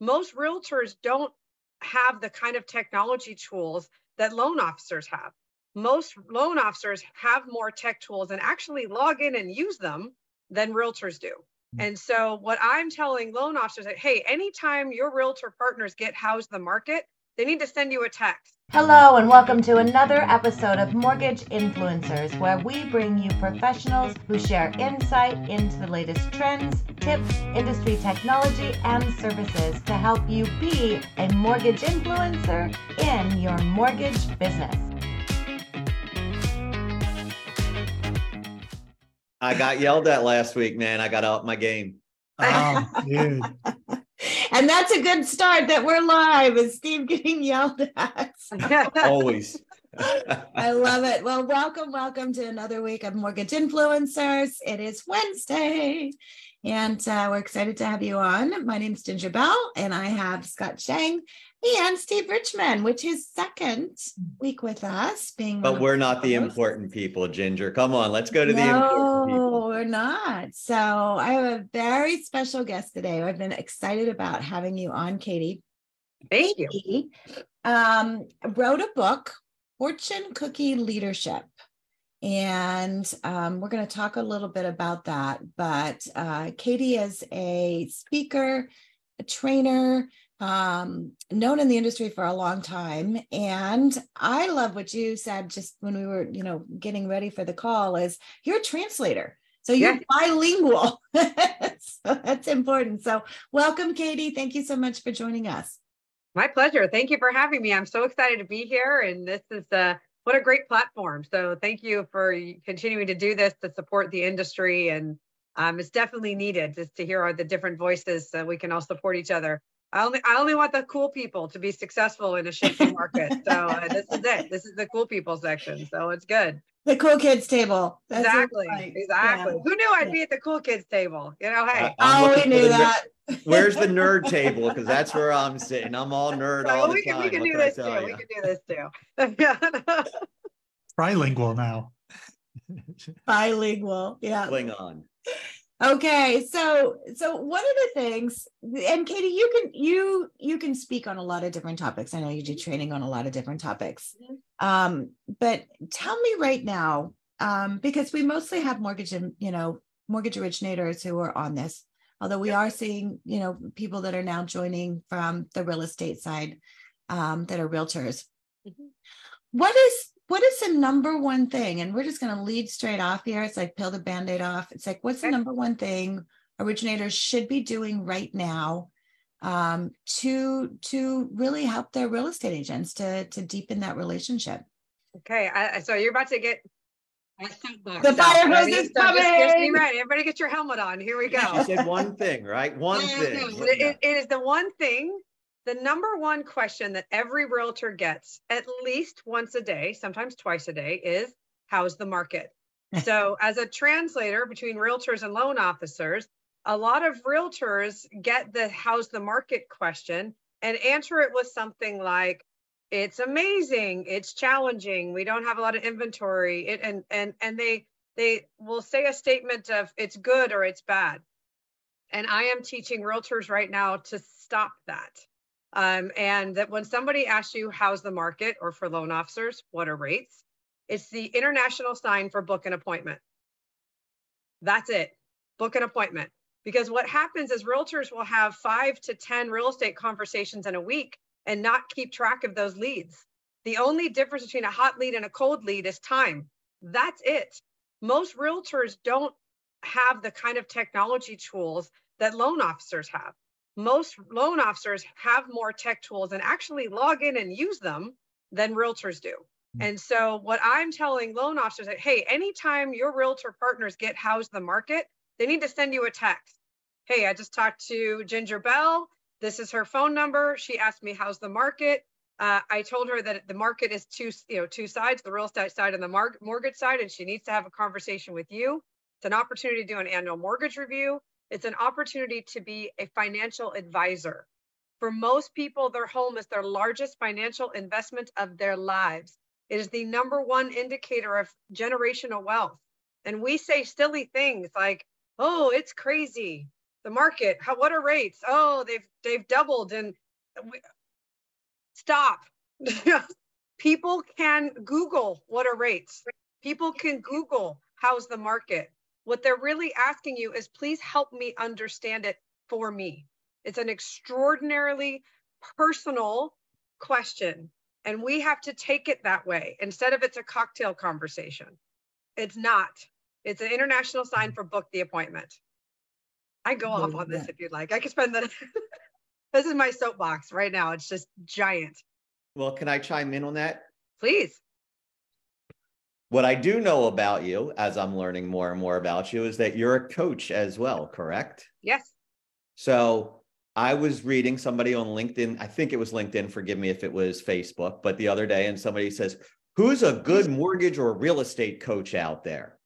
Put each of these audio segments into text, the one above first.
most realtors don't have the kind of technology tools that loan officers have. Most loan officers have more tech tools and actually log in and use them than realtors do. Mm-hmm. And so, what I'm telling loan officers that, hey, anytime your realtor partners get How's the Market, they need to send you a text. Hello, and welcome to another episode of Mortgage Influencers, where we bring you professionals who share insight into the latest trends, tips, industry technology, and services to help you be a mortgage influencer in your mortgage business. I got yelled at last week, man. I got up my game. Oh, dude. And that's a good start that we're live is Steve getting yelled at. Always. I love it. Well, welcome, welcome to another week of Mortgage Influencers. It is Wednesday, and uh, we're excited to have you on. My name is Ginger Bell, and I have Scott Schang and Steve Richmond, which is second week with us. Being, but we're not the important people, Ginger. Come on, let's go to the important people. No, we're not. So I have a very special guest today. I've been excited about having you on, Katie. Thank Katie, you. Um, wrote a book, Fortune Cookie Leadership. And um, we're going to talk a little bit about that. But uh, Katie is a speaker, a trainer, um, known in the industry for a long time. And I love what you said just when we were, you know, getting ready for the call is you're a translator. So you're yeah. bilingual. so that's important. So welcome, Katie. Thank you so much for joining us. My pleasure. Thank you for having me. I'm so excited to be here. And this is uh, what a great platform. So thank you for continuing to do this to support the industry. And um, it's definitely needed just to hear all the different voices so we can all support each other. I only I only want the cool people to be successful in a shifting market. so uh, this is it. This is the cool people section. So it's good. The cool kids table. That's exactly. Right. Exactly. Yeah. Who knew I'd yeah. be at the cool kids table? You know, hey. oh, we knew that. where's the nerd table? Because that's where I'm sitting. I'm all nerd so all the we can, time. We can do this too. You? We can do this too. Trilingual now. Bilingual. Yeah. Klingon. Okay, so so one of the things, and Katie, you can you you can speak on a lot of different topics. I know you do training on a lot of different topics. Mm-hmm. Um, but tell me right now, um, because we mostly have mortgage and you know mortgage originators who are on this, although we are seeing you know people that are now joining from the real estate side um, that are realtors. Mm-hmm. What is what is the number one thing? And we're just going to lead straight off here. It's like peel the band aid off. It's like, what's the number one thing originators should be doing right now um, to to really help their real estate agents to to deepen that relationship? Okay, I, so you're about to get the fire hose is coming. Just, just right. Everybody get your helmet on. Here we go. I said one thing, right? One thing. It, it is the one thing the number one question that every realtor gets at least once a day, sometimes twice a day, is how's the market? so, as a translator between realtors and loan officers, a lot of realtors get the how's the market question and answer it with something like, it's amazing, it's challenging, we don't have a lot of inventory, it, and and and they they will say a statement of it's good or it's bad. And I am teaching realtors right now to stop that um, and that when somebody asks you, how's the market, or for loan officers, what are rates? It's the international sign for book an appointment. That's it. Book an appointment. Because what happens is realtors will have five to 10 real estate conversations in a week and not keep track of those leads. The only difference between a hot lead and a cold lead is time. That's it. Most realtors don't have the kind of technology tools that loan officers have most loan officers have more tech tools and actually log in and use them than realtors do. Mm-hmm. And so, what I'm telling loan officers that, hey, anytime your realtor partners get how's the market, they need to send you a text. Hey, I just talked to Ginger Bell. This is her phone number. She asked me, how's the market? Uh, I told her that the market is two, you know, two sides, the real estate side and the mar- mortgage side, and she needs to have a conversation with you. It's an opportunity to do an annual mortgage review. It's an opportunity to be a financial advisor. For most people, their home is their largest financial investment of their lives. It is the number one indicator of generational wealth. And we say silly things like, oh, it's crazy. the market. How what are rates? Oh, they've they've doubled and we, stop. People can Google what are rates. People can Google how's the market. What they're really asking you is please help me understand it for me. It's an extraordinarily personal question. And we have to take it that way instead of it's a cocktail conversation. It's not. It's an international sign mm-hmm. for book the appointment. I go off on this if you'd like. I could spend the this is my soapbox right now. It's just giant. Well, can I chime in on that? Please. What I do know about you, as I'm learning more and more about you, is that you're a coach as well, correct? Yes. So I was reading somebody on LinkedIn. I think it was LinkedIn. Forgive me if it was Facebook, but the other day, and somebody says, Who's a good mortgage or real estate coach out there?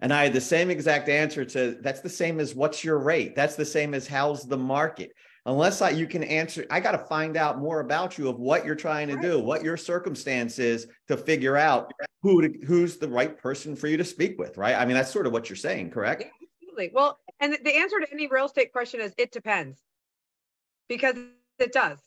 And I had the same exact answer to that's the same as what's your rate? That's the same as how's the market? Unless I, you can answer, I got to find out more about you of what you're trying to right. do, what your circumstance is to figure out who to, who's the right person for you to speak with, right? I mean, that's sort of what you're saying, correct? Yeah, absolutely. Well, and the answer to any real estate question is it depends because it does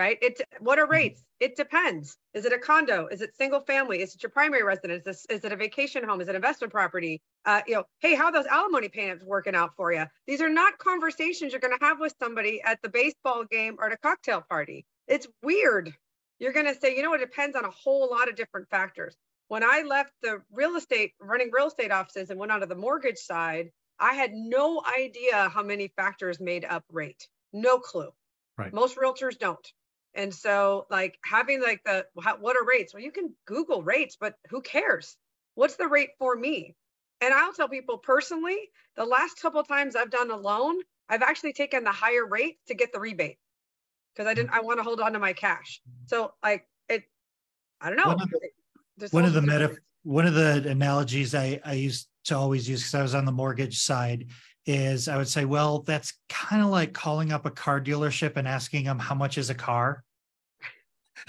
right? It's what are mm-hmm. rates? It depends. Is it a condo? Is it single family? Is it your primary residence? Is, is it a vacation home? Is it investment property? Uh, you know, hey, how those alimony payments working out for you? These are not conversations you're going to have with somebody at the baseball game or at a cocktail party. It's weird. You're going to say, you know, it depends on a whole lot of different factors. When I left the real estate, running real estate offices and went onto the mortgage side, I had no idea how many factors made up rate. No clue. Right. Most realtors don't. And so, like having like the what are rates? Well, you can Google rates, but who cares? What's the rate for me? And I'll tell people personally, the last couple times I've done a loan, I've actually taken the higher rate to get the rebate because I didn't. Hmm. I want to hold on to my cash. So, like it, I don't know. One of the, one of the meta, one of the analogies I I used to always use because I was on the mortgage side is I would say, well, that's kind of like calling up a car dealership and asking them how much is a car.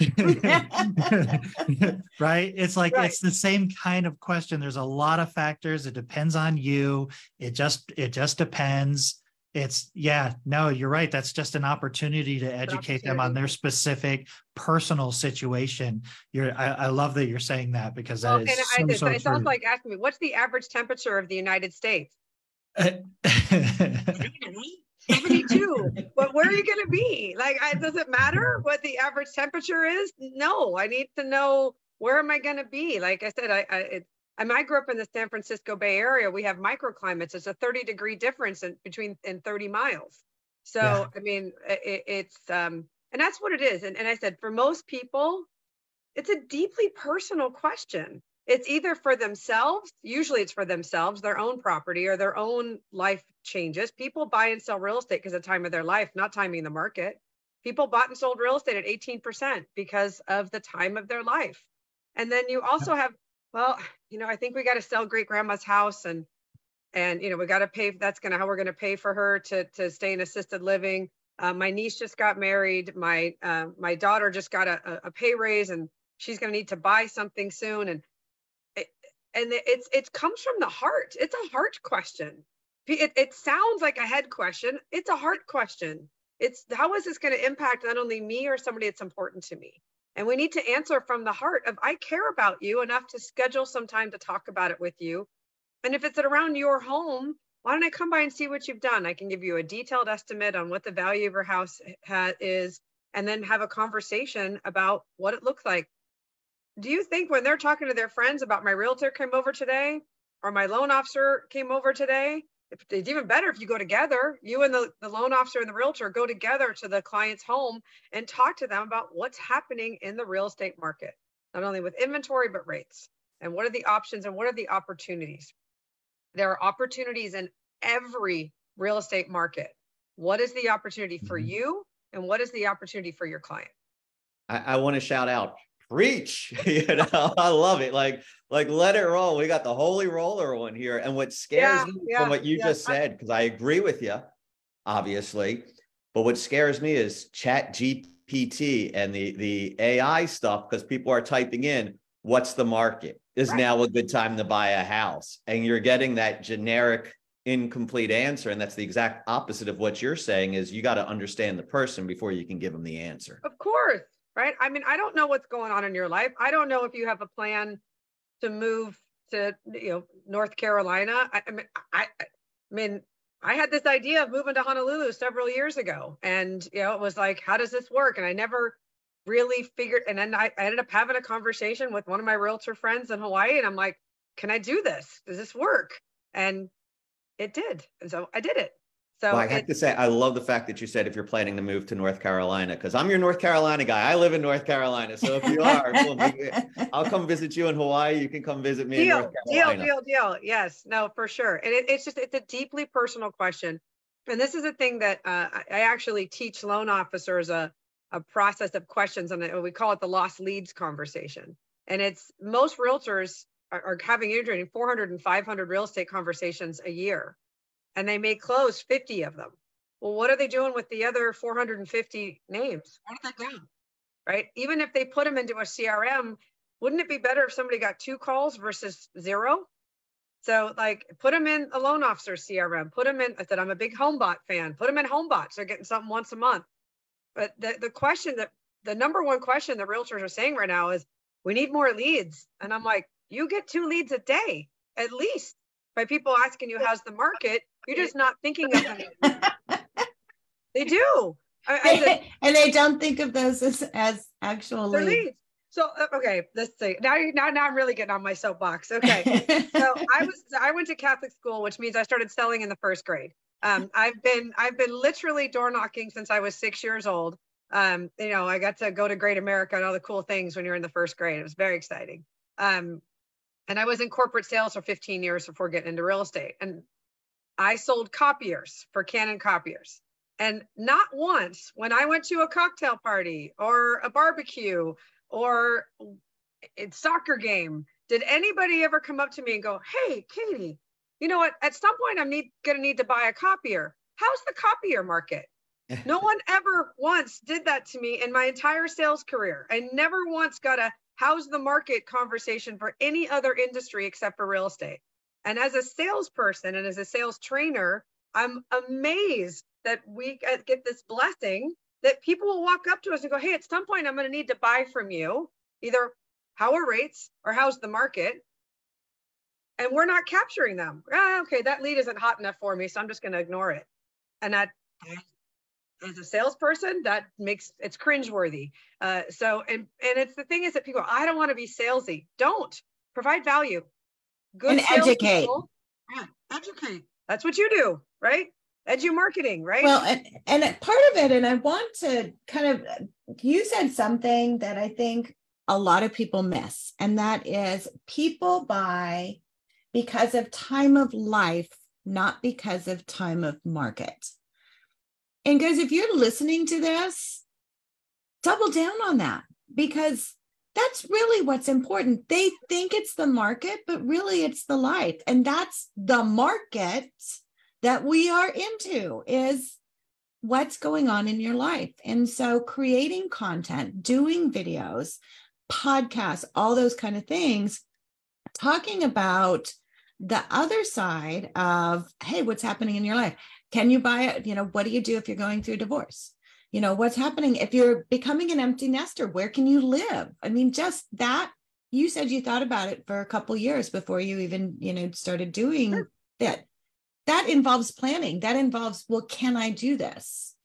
right? It's like right. it's the same kind of question. There's a lot of factors. It depends on you. It just it just depends. It's yeah no you're right. That's just an opportunity to educate opportunity. them on their specific personal situation. You're I, I, love that you're saying that because well, that is so, so it sounds like asking me what's the average temperature of the united states 72 but where are you going to be? Like I, does it matter what the average temperature is? No i need to know where am i going to be? Like i said i I, it, I, mean, I grew up in the san francisco bay area. We have microclimates. It's a 30 degree difference in between in 30 miles. So yeah. i mean it, it's um and that's what it is. And, and i said for most people it's a deeply personal question it's either for themselves usually it's for themselves their own property or their own life changes. People buy and sell real estate because of the time of their life not timing the market. People bought and sold real estate at 18% because of the time of their life. And then you also have well you know i think we got to sell great grandma's house and and you know we got to pay that's gonna how we're gonna pay for her to to stay in assisted living. Uh, my niece just got married. My uh, my daughter just got a, a pay raise and she's gonna need to buy something soon. And and it's it comes from the heart. It's a heart question. It, it sounds like a head question. It's a heart question. It's how is this going to impact not only me or somebody that's important to me? And we need to answer from the heart of i care about you enough to schedule some time to talk about it with you. And if it's around your home why don't i come by and see what you've done? I can give you a detailed estimate on what the value of your house eh, ha- is and then have a conversation about what it looks like do you think when they're talking to their friends about my realtor came over today or my loan officer came over today it's even better if you go together. You and the, the loan officer and the realtor go together to the client's home and talk to them about what's happening in the real estate market not only with inventory but rates. And what are the options and what are the opportunities? There are opportunities in every real estate market. What is the opportunity for mm-hmm. you and what is the opportunity for your client? I, I want to shout out preach you know? I love it. Like like let it roll. We got the holy roller one here. And what scares yeah, me yeah, from what you yeah. just said because i agree with you obviously but what scares me is chat gpt and the the ai stuff because people are typing in what's the market? Is right. now a good time to buy a house? And you're getting that generic incomplete answer and that's the exact opposite of what you're saying is you got to understand the person before you can give them the answer. Of course right? I mean i don't know what's going on in your life. I don't know if you have a plan to move to you know north carolina. I, I mean I, I mean i had this idea of moving to honolulu several years ago and you know it was like how does this work? And i never really figured and then I, I ended up having a conversation with one of my realtor friends in hawaii and i'm like can i do this? Does this work? And it did. And so I did it. So well, I have to say, I love the fact that you said if you're planning to move to North Carolina, because I'm your North Carolina guy. I live in North Carolina. So if you are, I'll come visit you in Hawaii. You can come visit me deal, in North Carolina. Deal, deal, deal. Yes, no, for sure. And it, it's just, it's a deeply personal question. And this is a thing that uh, I actually teach loan officers a, a process of questions, and we call it the lost leads conversation. And it's most realtors are, are having interviewing 400 and 500 real estate conversations a year and they may close 50 of them. Well what are they doing with the other 450 names? Where did they go? Right? Even if they put them into a crm wouldn't it be better if somebody got two calls versus zero? So like put them in a loan officer crm put them in i said i'm a big homebot fan. Put them in homebots they're getting something once a month. But the, the question that the number one question the realtors are saying right now is we need more leads. And i'm like you get two leads a day at least by people asking you how's the market. You're just not thinking of them. they do. I, and they don't think of those as, as actual leads. leads. So uh, okay, let's see. Now, now, now I'm really getting on my soapbox. Okay, so I was I went to Catholic school, which means I started selling in the first grade. Um, I've been I've been literally door knocking since I was six years old. Um, you know, I got to go to Great America and all the cool things when you're in the first grade. It was very exciting. Um, and I was in corporate sales for 15 years before getting into real estate. And I sold copiers for Canon copiers. And not once when I went to a cocktail party or a barbecue or a soccer game did anybody ever come up to me and go, Hey, Katie, you know what? At some point, I'm need, gonna need to buy a copier. How's the copier market? no one ever once did that to me in my entire sales career. I never once got a how's the market conversation for any other industry except for real estate. And as a salesperson and as a sales trainer, I'm amazed that we get this blessing that people will walk up to us and go, Hey, at some point, I'm going to need to buy from you either how are rates or how's the market? And we're not capturing them. Ah, okay, that lead isn't hot enough for me, so I'm just going to ignore it. And that as a salesperson, that makes it's cringeworthy. Uh, so and and it's the thing is that people, I don't want to be salesy. Don't provide value. Good and educate. Yeah, educate. That's what you do, right? Edu marketing, right? Well, and, and part of it, and I want to kind of you said something that I think a lot of people miss, and that is people buy because of time of life, not because of time of market. And guys, if you're listening to this, double down on that because that's really what's important. They think it's the market, but really it's the life. And that's the market that we are into is what's going on in your life. And so creating content, doing videos, podcasts, all those kind of things, talking about the other side of, hey, what's happening in your life? Can you buy it? You know, what do you do if you're going through divorce? You know, what's happening if you're becoming an empty nester? Where can you live? I mean, just that. You said you thought about it for a couple years before you even, you know, started doing sure. that. That involves planning. That involves, well, can I do this?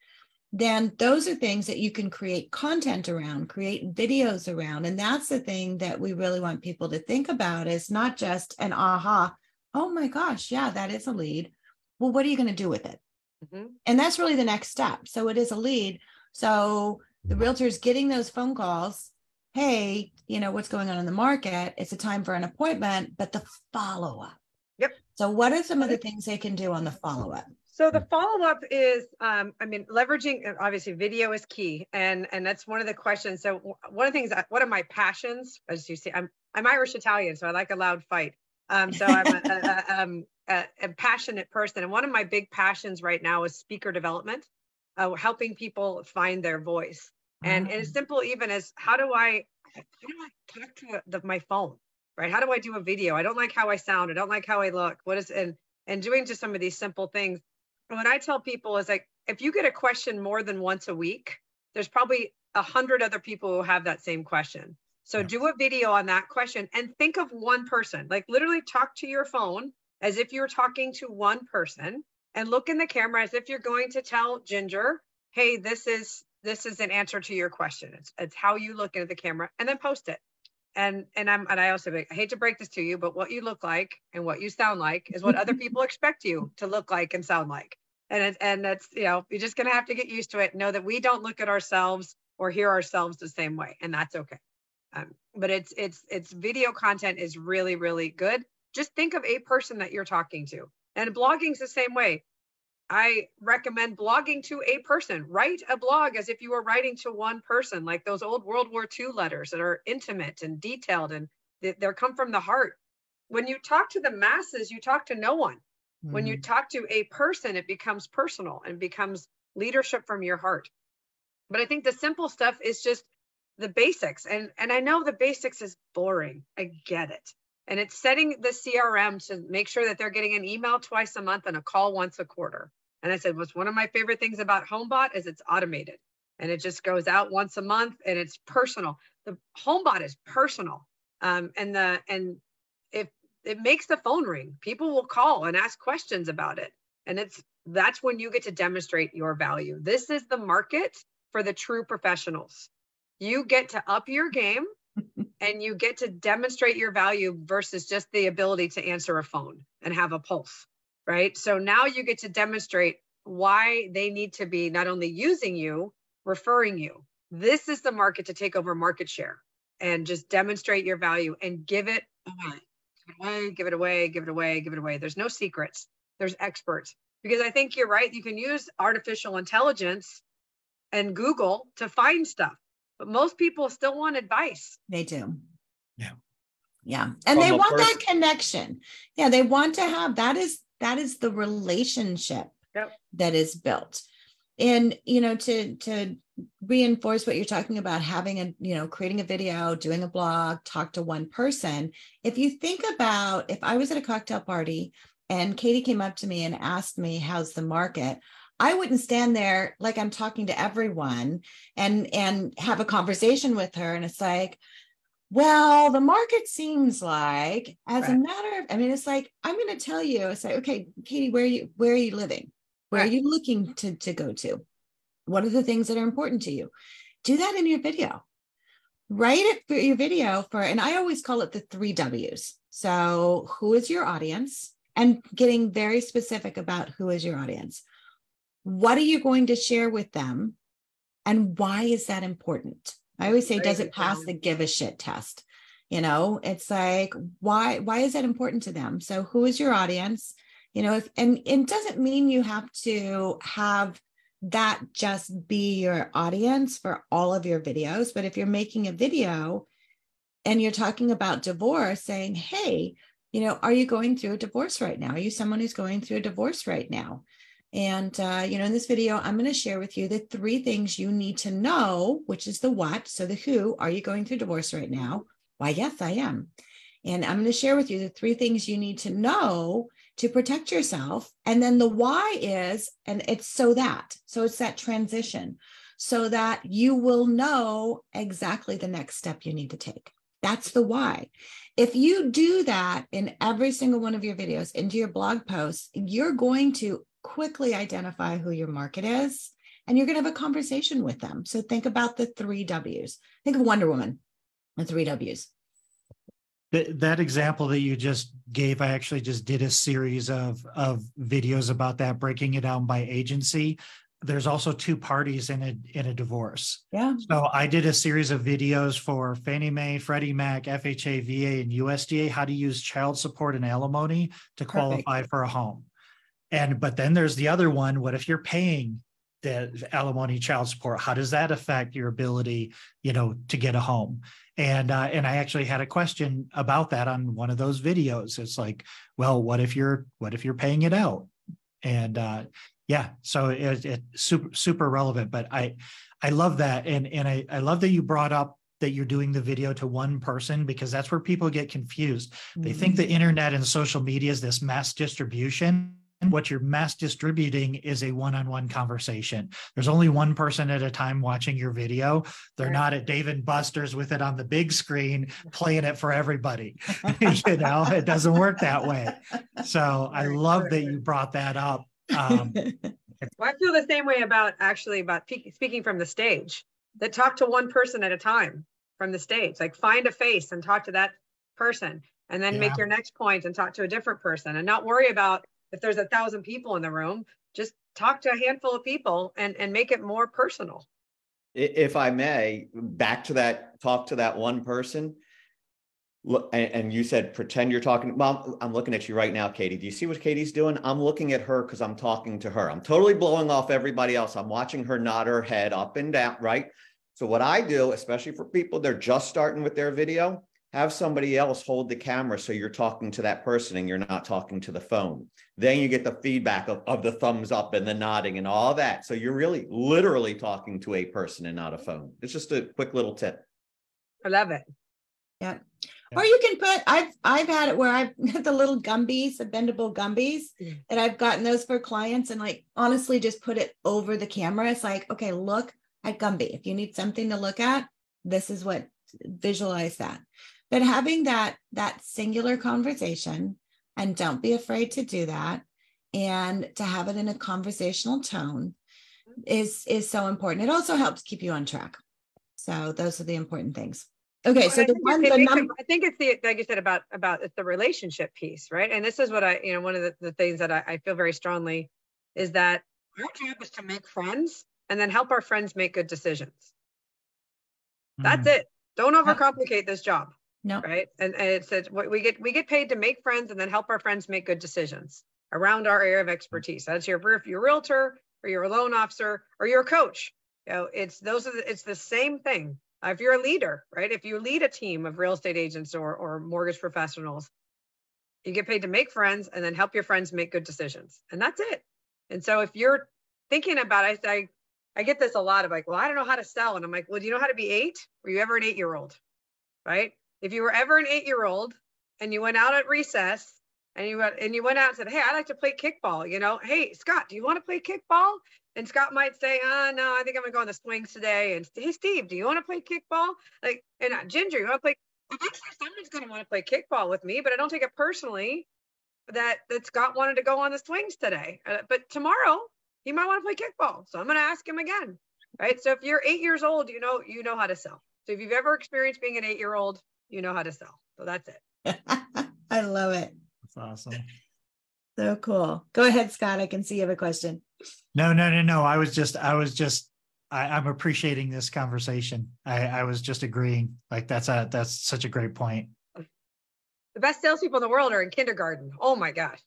Then those are things that you can create content around, create videos around. And that's the thing that we really want people to think about is not just an aha, oh my gosh, yeah, that is a lead well, what are you going to do with it? Mm-hmm. And that's really the next step. So it is a lead. So the realtor is getting those phone calls. Hey, you know, what's going on in the market? It's a time for an appointment, but the follow up. Yep. So what are some of the things they can do on the follow up? So the follow up is, um, I mean, leveraging obviously video is key, and and that's one of the questions. So one of the things, one of my passions, as you see, I'm I'm Irish Italian, so I like a loud fight. Um, so I'm a, a, um, a, a, passionate person. And one of my big passions right now is speaker development, uh, helping people find their voice. And mm-hmm. as simple even as how do I how do I talk to the, my phone, right? How do I do a video? I don't like how I sound. I don't like how I look. What is and and doing just some of these simple things. And when I tell people is like, if you get a question more than once a week, there's probably a hundred other people who have that same question. So yeah. do a video on that question and think of one person, like literally talk to your phone as if you're talking to one person and look in the camera as if you're going to tell Ginger, hey, this is this is an answer to your question. It's, it's how you look into the camera and then post it. And and I'm and I also I hate to break this to you, but what you look like and what you sound like is what other people expect you to look like and sound like. And it, and that's you know you're just gonna have to get used to it. Know that we don't look at ourselves or hear ourselves the same way, and that's okay. Um, but it's it's it's video content is really really good. Just think of a person that you're talking to, and blogging's the same way. I recommend blogging to a person. Write a blog as if you were writing to one person, like those old World War II letters that are intimate and detailed and they, they come from the heart. When you talk to the masses, you talk to no one. Mm-hmm. When you mm-hmm. talk to a person, it becomes personal and becomes leadership from your heart. But I think the simple stuff is just the basics. And and I know the basics is boring. I get it. And it's setting the CRM to make sure that they're getting an email twice a month and a call once a quarter. And I said, what's one of my favorite things about HomeBot is it's automated and it just goes out once a month and it's personal. The HomeBot is personal. Um, and the and if it makes the phone ring, people will call and ask questions about it. And it's that's when you get to demonstrate your value. This is the market for the true professionals. You get to up your game and you get to demonstrate your value versus just the ability to answer a phone and have a pulse, right? So now you get to demonstrate why they need to be not only using you, referring you. This is the market to take over market share and just demonstrate your value and give it away. Give it away, give it away, give it away, give it away. There's no secrets. There's experts. Because I think you're right. You can use artificial intelligence and Google to find stuff but most people still want advice. They do. Yeah. Yeah. And they want that connection. Yeah. They want to have that is that is the relationship yep. that is built. And you know, to to reinforce what you're talking about, having a, you know, creating a video, doing a blog, talk to one person. If you think about if I was at a cocktail party and Katie came up to me and asked me, how's the market? I wouldn't stand there like I'm talking to everyone and and have a conversation with her. And it's like well the market seems like as right. a matter of I mean it's like I'm going to tell you it's like okay Katie where are you where are you living? Where right. are you looking to to go to? What are the things that are important to you? Do that in your video. Write it for your video for and I always call it the 3 Ws. So who is your audience? And getting very specific about who is your audience what are you going to share with them? And why is that important? I always say, does it pass the give a shit test? You know, it's like, why, why is that important to them? So who is your audience? You know, if and it doesn't mean you have to have that just be your audience for all of your videos. But if you're making a video and you're talking about divorce, saying, hey, you know, are you going through a divorce right now? Are you someone who's going through a divorce right now? And, uh, you know, in this video, I'm going to share with you the three things you need to know, which is the what. So the who, are you going through divorce right now? Why, yes, I am. And I'm going to share with you the three things you need to know to protect yourself. And then the why is, and it's so that, so it's that transition so that you will know exactly the next step you need to take. That's the why. If you do that in every single one of your videos into your blog posts, you're going to quickly identify who your market is and you're going to have a conversation with them. So think about the three W's. Think of Wonder Woman, the three W's. That example that you just gave, I actually just did a series of of videos about that, breaking it down by agency. There's also two parties in a in a divorce. Yeah. So I did a series of videos for Fannie Mae, Freddie Mac, FHA, VA, and USDA how to use child support and alimony to qualify Perfect. for a home. And but then there's the other one. What if you're paying the alimony child support? How does that affect your ability, you know, to get a home? And uh, and I actually had a question about that on one of those videos. It's like, well, what if you're what if you're paying it out? And uh, yeah, so it's it super super relevant. But I I love that, and and I I love that you brought up that you're doing the video to one person because that's where people get confused. Mm-hmm. They think Mm-hmm. the internet and social media is this mass distribution. And what you're mass distributing is a one on one conversation. There's only one person at a time watching your video. They're Right. not at Dave and Buster's with it on the big screen, playing it for everybody. you know, it doesn't work that way. So I love that you brought that up. Um, Well, I feel the same way about actually about pe- speaking from the stage. That talk to one person at a time from the stage. Like find a face and talk to that person, and then Yeah. make your next point and talk to a different person, and not worry about if there's a thousand people in the room. Just talk to a handful of people and and make it more personal. If I may, back to that, talk to that one person. Look, and, you said pretend you're talking. Well, I'm looking at you right now, Katie. Do you see what Katie's doing? I'm looking at her because I'm talking to her. I'm totally blowing off everybody else. I'm watching her nod her head up and down, right? So what I do, especially for people they're just starting with their video, have somebody else hold the camera so you're talking to that person and you're not talking to the phone. Then you get the feedback of, of the thumbs up and the nodding and all that. So you're really literally talking to a person and not a phone. It's just a quick little tip. I love it. Yeah. Or you can put I've I've had it where I've got the little gumbies, the bendable gumbies, Mm. and I've gotten those for clients and like honestly just put it over the camera. It's like, okay, look at Gumby. If you need something to look at, this is what visualize that. But having that that singular conversation and don't be afraid to do that and to have it in a conversational tone is is so important. It also helps keep you on track. So those are the important things. Okay, Well, so I the one the number- I think it's the like you said about about it's the relationship piece, right? And this is what I, you know, one of the, the things that I, I feel very strongly is that our job is to make friends and then help our friends make good decisions. That's mm, it. Don't overcomplicate this job, no. right? And, and it's, it's what we get we get paid to make friends and then help our friends make good decisions around our area of expertise. That's your if you're a realtor or you're a loan officer or you're a coach. You know, it's those are the, it's the same thing. Uh, if you're a leader, right? If you lead a team of real estate agents or or mortgage professionals, you get paid to make friends and then help your friends make good decisions, and that's it. And so if you're thinking about it, I I get this a lot of like, well, I don't know how to sell, and I'm like, well, do you know how to be eight? Were you ever an eight year old? Right? If you were ever an eight year old and you went out at recess and you went and you went out and said, hey, I like to play kickball. You know, hey Scott, do you want to play kickball? And Scott might say, uh, no, I think I'm gonna go on the swings today. And hey, Steve, do you want to play kickball? Like, and uh, Ginger, you want to play? Eventually, someone's gonna want to play kickball with me, but I don't take it personally that that Scott wanted to go on the swings today. Uh, but tomorrow he might want to play kickball, so I'm gonna ask him again, right? So if you're eight years old, you know you know how to sell. So if you've ever experienced being an eight year old, you know how to sell. So that's it. I love it. That's awesome. So cool. Go ahead, Scott. I can see you have a question. No, no, no, no. I was just, I was just, I, I'm appreciating this conversation. I, I was just agreeing. Like that's a, that's such a great point. The best salespeople in the world are in kindergarten. Oh my gosh,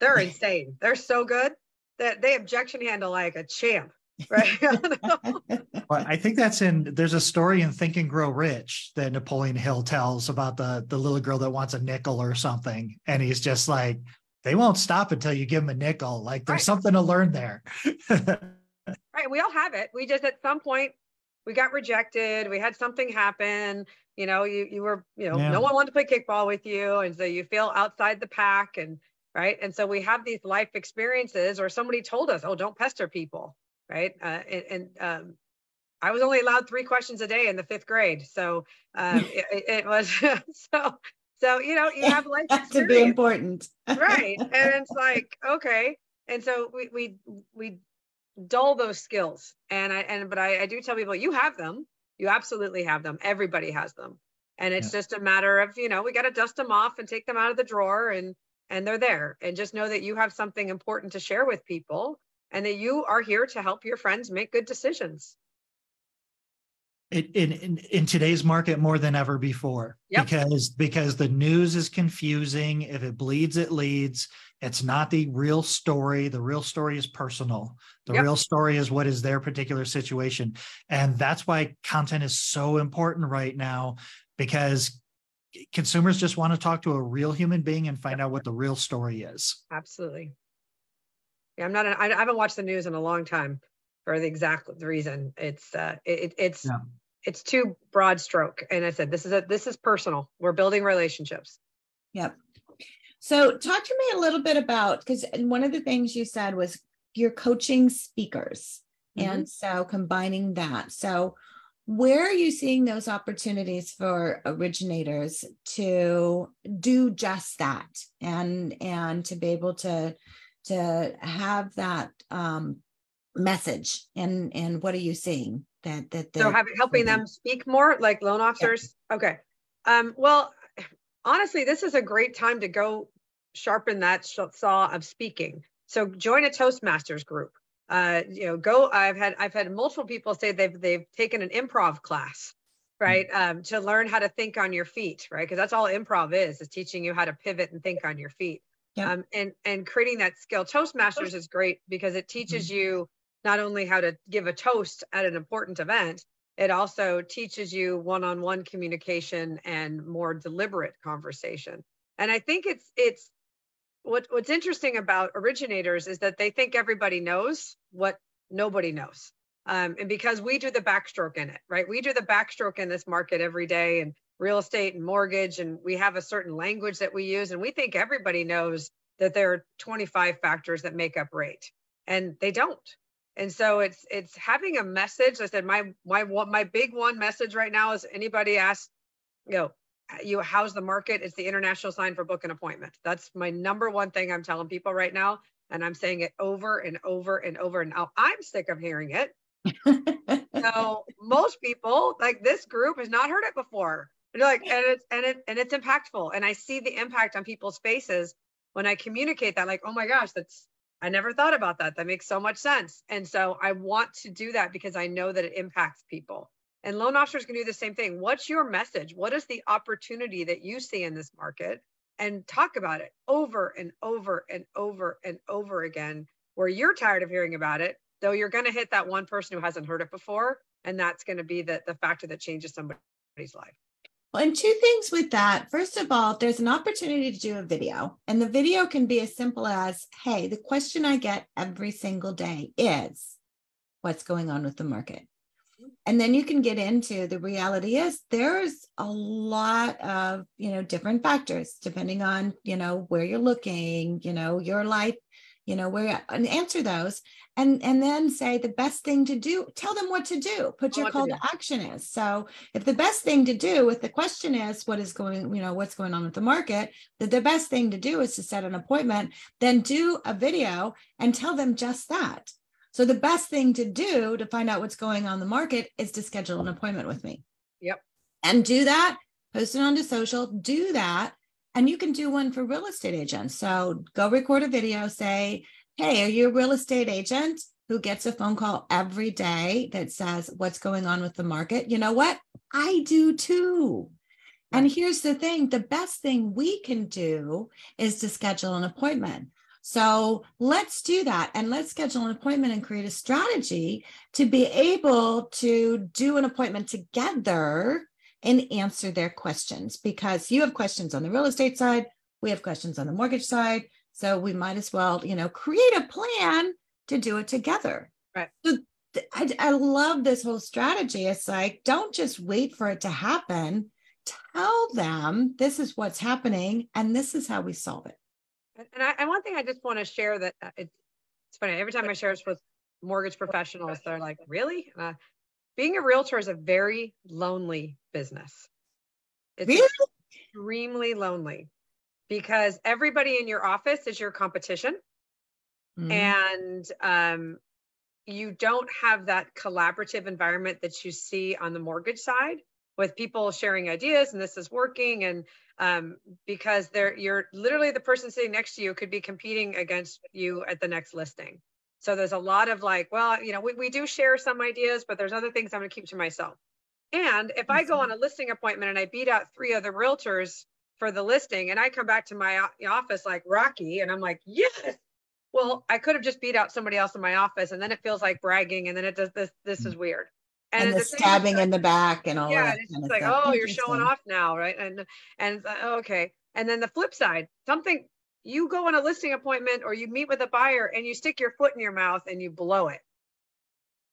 they're insane. They're so good that they objection handle like a champ, right? Well, I think that's in. There's a story in Think and Grow Rich that Napoleon Hill tells about the the little girl that wants a nickel or something, and he's just like, they won't stop until you give them a nickel. Like there's Right. something to learn there. right we all have it we just at some point we got rejected we had something happen you know you you were you know Yeah. no one wanted to play kickball with you and so you feel outside the pack and right and so we have these life experiences or somebody told us oh don't pester people right? Uh, and, and um I was only allowed three questions a day in the fifth grade, so um, it, it- was so. So you know, you have life to be important. right. And it's like okay. And so we we we dull those skills. And i and but i, I do tell people you have them. You absolutely have them. Everybody has them. And it's just a matter of you know we got to dust them off and take them out of the drawer and and they're there. And just know that you have something important to share with people and that you are here to help your friends make good decisions. In, in in in today's market more than ever before Yep. because because the news is confusing. If it bleeds it leads. It's not the real story. The real story is personal. The Yep. real story is what is their particular situation. And that's why content is so important right now because consumers just want to talk to a real human being and find out what the real story is. Absolutely i'm not an, I, I haven't watched the news in a long time for the exact reason it's uh it, it's Yeah. it's too broad stroke. And I said, this is a this is personal. We're building relationships. Yep. So talk to me a little bit about because one of the things you said was you're coaching speakers. Mm-hmm. And so combining that. So where are you seeing those opportunities for originators to do just that and and to be able to to have that um, message and and what are you seeing that that so having helping them speak more like loan officers yeah. okay um well honestly this is a great time to go sharpen that saw of speaking so join a toastmasters group uh, you know, go. I've had I've had multiple people say they've they've taken an improv class, right, mm-hmm. um, to learn how to think on your feet, right? Because that's all improv is is teaching you how to pivot and think on your feet. Yeah. Um, and and creating that skill. Toastmasters is great because it teaches mm-hmm. you not only how to give a toast at an important event, it also teaches you one-on-one communication and more deliberate conversation. And I think it's it's what what's interesting about originators is that they think everybody knows what nobody knows. Um, and because we do the backstroke in it, right? We do the backstroke in this market every day and real estate and mortgage, and we have a certain language that we use, and we think everybody knows that there are 25 factors that make up rate, and they don't. And so it's it's having a message. I said my my my big one message right now is anybody asks, you know, you how's the market it's the international sign for book an appointment that's my number one thing i'm telling people right now and i'm saying it over and over and over and now i'm sick of hearing it so most people like this group has not heard it before they're like and it's and it and it's impactful and i see the impact on people's faces when i communicate that like oh my gosh that's i never thought about that that makes so much sense and so i want to do that because i know that it impacts people and loan officers can do the same thing. What's your message? What is the opportunity that you see in this market? And talk about it over and over and over and over again, where you're tired of hearing about it, though you're going to hit that one person who hasn't heard it before. And that's going to be the, the factor that changes somebody's life. Well, and two things with that. First of all, there's an opportunity to do a video, and the video can be as simple as Hey, the question I get every single day is what's going on with the market? and then you can get into the reality is there's a lot of you know different factors depending on you know where you're looking you know your life you know where uh, and answer those and and then say the best thing to do tell them what to do put your call to, to action is so if the best thing to do with the question is what is going you know what's going on with the market that the best thing to do is to set an appointment then do a video and tell them just that so the best thing to do to find out what's going on in the market is to schedule an appointment with me. Yep. And do that, post it onto social, do that. And you can do one for real estate agents. So go record a video, say, Hey, are you a real estate agent who gets a phone call every day that says, What's going on with the market? You know what? I do too. And here's the thing the best thing we can do is to schedule an appointment. So let's do that and let's schedule an appointment and create a strategy to be able to do an appointment together and answer their questions because you have questions on the real estate side, we have questions on the mortgage side. So we might as well, you know, create a plan to do it together. Right. So I, I love this whole strategy. It's like, don't just wait for it to happen. Tell them this is what's happening and this is how we solve it. And, I, and one thing I just want to share that uh, it's, it's funny. Every time I share this with mortgage professionals, they're like, "Really?" Uh, being a realtor is a very lonely business. It's really? extremely lonely because everybody in your office is your competition, mm-hmm. and um, you don't have that collaborative environment that you see on the mortgage side with people sharing ideas and this is working and um, because they're you're literally the person sitting next to you could be competing against you at the next listing. So there's a lot of like, well, you know, we, we do share some ideas, but there's other things I'm going to keep to myself. And if I go on a listing appointment and I beat out three other realtors for the listing and I come back to my office like Rocky and I'm like, yes. Well, I could have just beat out somebody else in my office and then it feels like bragging and then it does this this is weird and, and the, the stabbing in the back and all yeah, that. Yeah, it's like, oh, you're showing off now, right? And and uh, okay. And then the flip side, something you go on a listing appointment or you meet with a buyer and you stick your foot in your mouth and you blow it.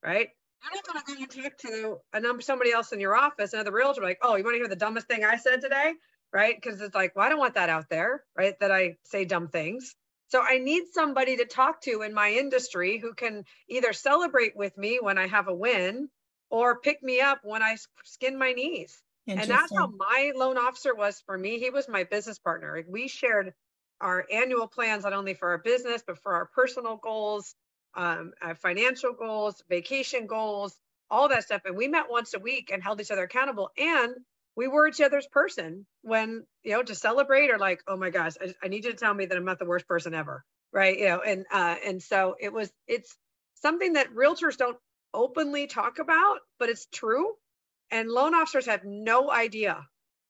Right? you're not going to go and talk to a number somebody else in your office, another realtor, like, oh, you want to hear the dumbest thing I said today, right? Because it's like, well, I don't want that out there, right? That I say dumb things. So I need somebody to talk to in my industry who can either celebrate with me when I have a win or pick me up when I skin my knees. And that's how my loan officer was for me. He was my business partner. We shared our annual plans, not only for our business, but for our personal goals, um, uh, financial goals, vacation goals, all that stuff. And we met once a week and held each other accountable. And we were each other's person when, you know, to celebrate or like, oh my gosh, I, I need you to tell me that I'm not the worst person ever. Right. You know, and, uh, and so it was, it's something that realtors don't openly talk about, but it's true. And loan officers have no idea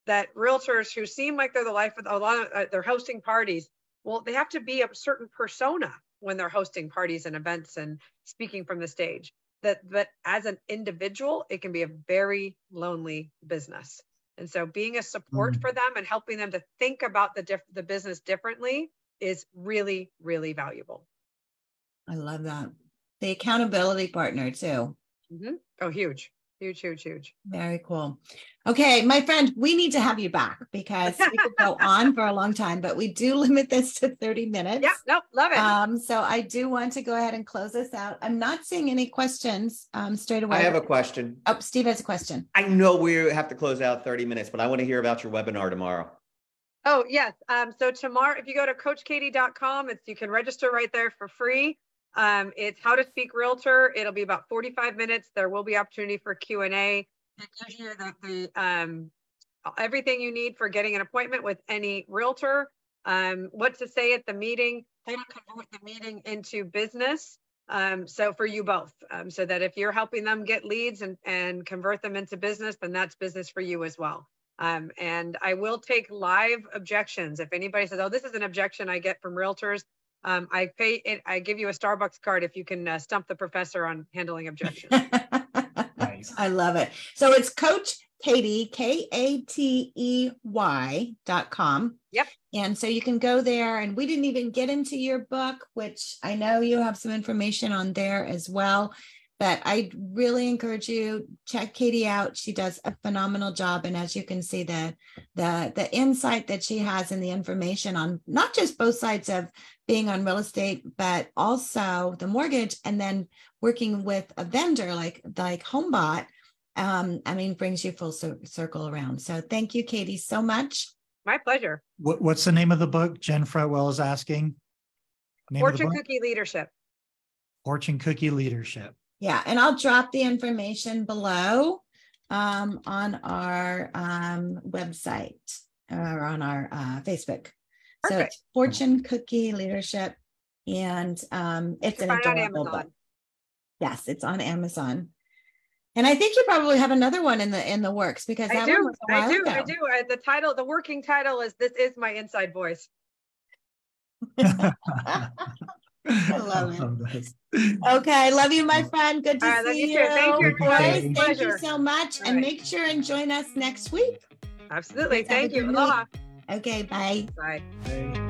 that realtors who seem like they're the life of a lot of uh, they're hosting parties. Well, they have to be a certain persona when they're hosting parties and events and speaking from the stage. That but as an individual, it can be a very lonely business. And so being a support mm. for them and helping them to think about the diff- the business differently is really really valuable. I love that. The accountability partner too. Mm-hmm. Oh, huge. Huge, huge, huge. Very cool. Okay, my friend, we need to have you back because we could go on for a long time, but we do limit this to 30 minutes. Yeah, no, love it. Um, so I do want to go ahead and close this out. I'm not seeing any questions um, straight away. I have a question. Oh, Steve has a question. I know we have to close out 30 minutes, but I want to hear about your webinar tomorrow. Oh, yes. Um, so tomorrow, if you go to coachkatey.com, it's you can register right there for free. Um, it's how to speak realtor. It'll be about 45 minutes. There will be opportunity for Q&A. It gives you the, the um, everything you need for getting an appointment with any realtor, um, what to say at the meeting, how to convert the meeting into business. Um, so for you both, um, so that if you're helping them get leads and, and convert them into business, then that's business for you as well. Um, and I will take live objections. If anybody says, oh, this is an objection I get from realtors, um, I pay it. I give you a Starbucks card if you can uh, stump the professor on handling objections. nice. I love it. So it's Coach Katey, K A T E Y dot com. Yep. And so you can go there. And we didn't even get into your book, which I know you have some information on there as well. But I really encourage you check Katey out. She does a phenomenal job, and as you can see, the the the insight that she has and the information on not just both sides of being on real estate, but also the mortgage, and then working with a vendor like like HomeBot. Um, I mean, brings you full circle around. So thank you, Katey, so much. My pleasure. What, what's the name of the book? Jen Fretwell is asking. Name Fortune Cookie Leadership. Fortune Cookie Leadership. Yeah, and I'll drop the information below um, on our um, website or on our uh, Facebook. Perfect. So it's Fortune Cookie Leadership, and um, it's an adorable book. Yes, it's on Amazon. And I think you probably have another one in the in the works because I do. I do. Ago. I do. Uh, the title, the working title is "This Is My Inside Voice." I love it. Okay, love you, my friend. Good to right, see you. you. Thank you, boys. Thank you so much, and make sure and join us next week. Absolutely. Thank you. Aloha. Okay, bye. Bye. bye.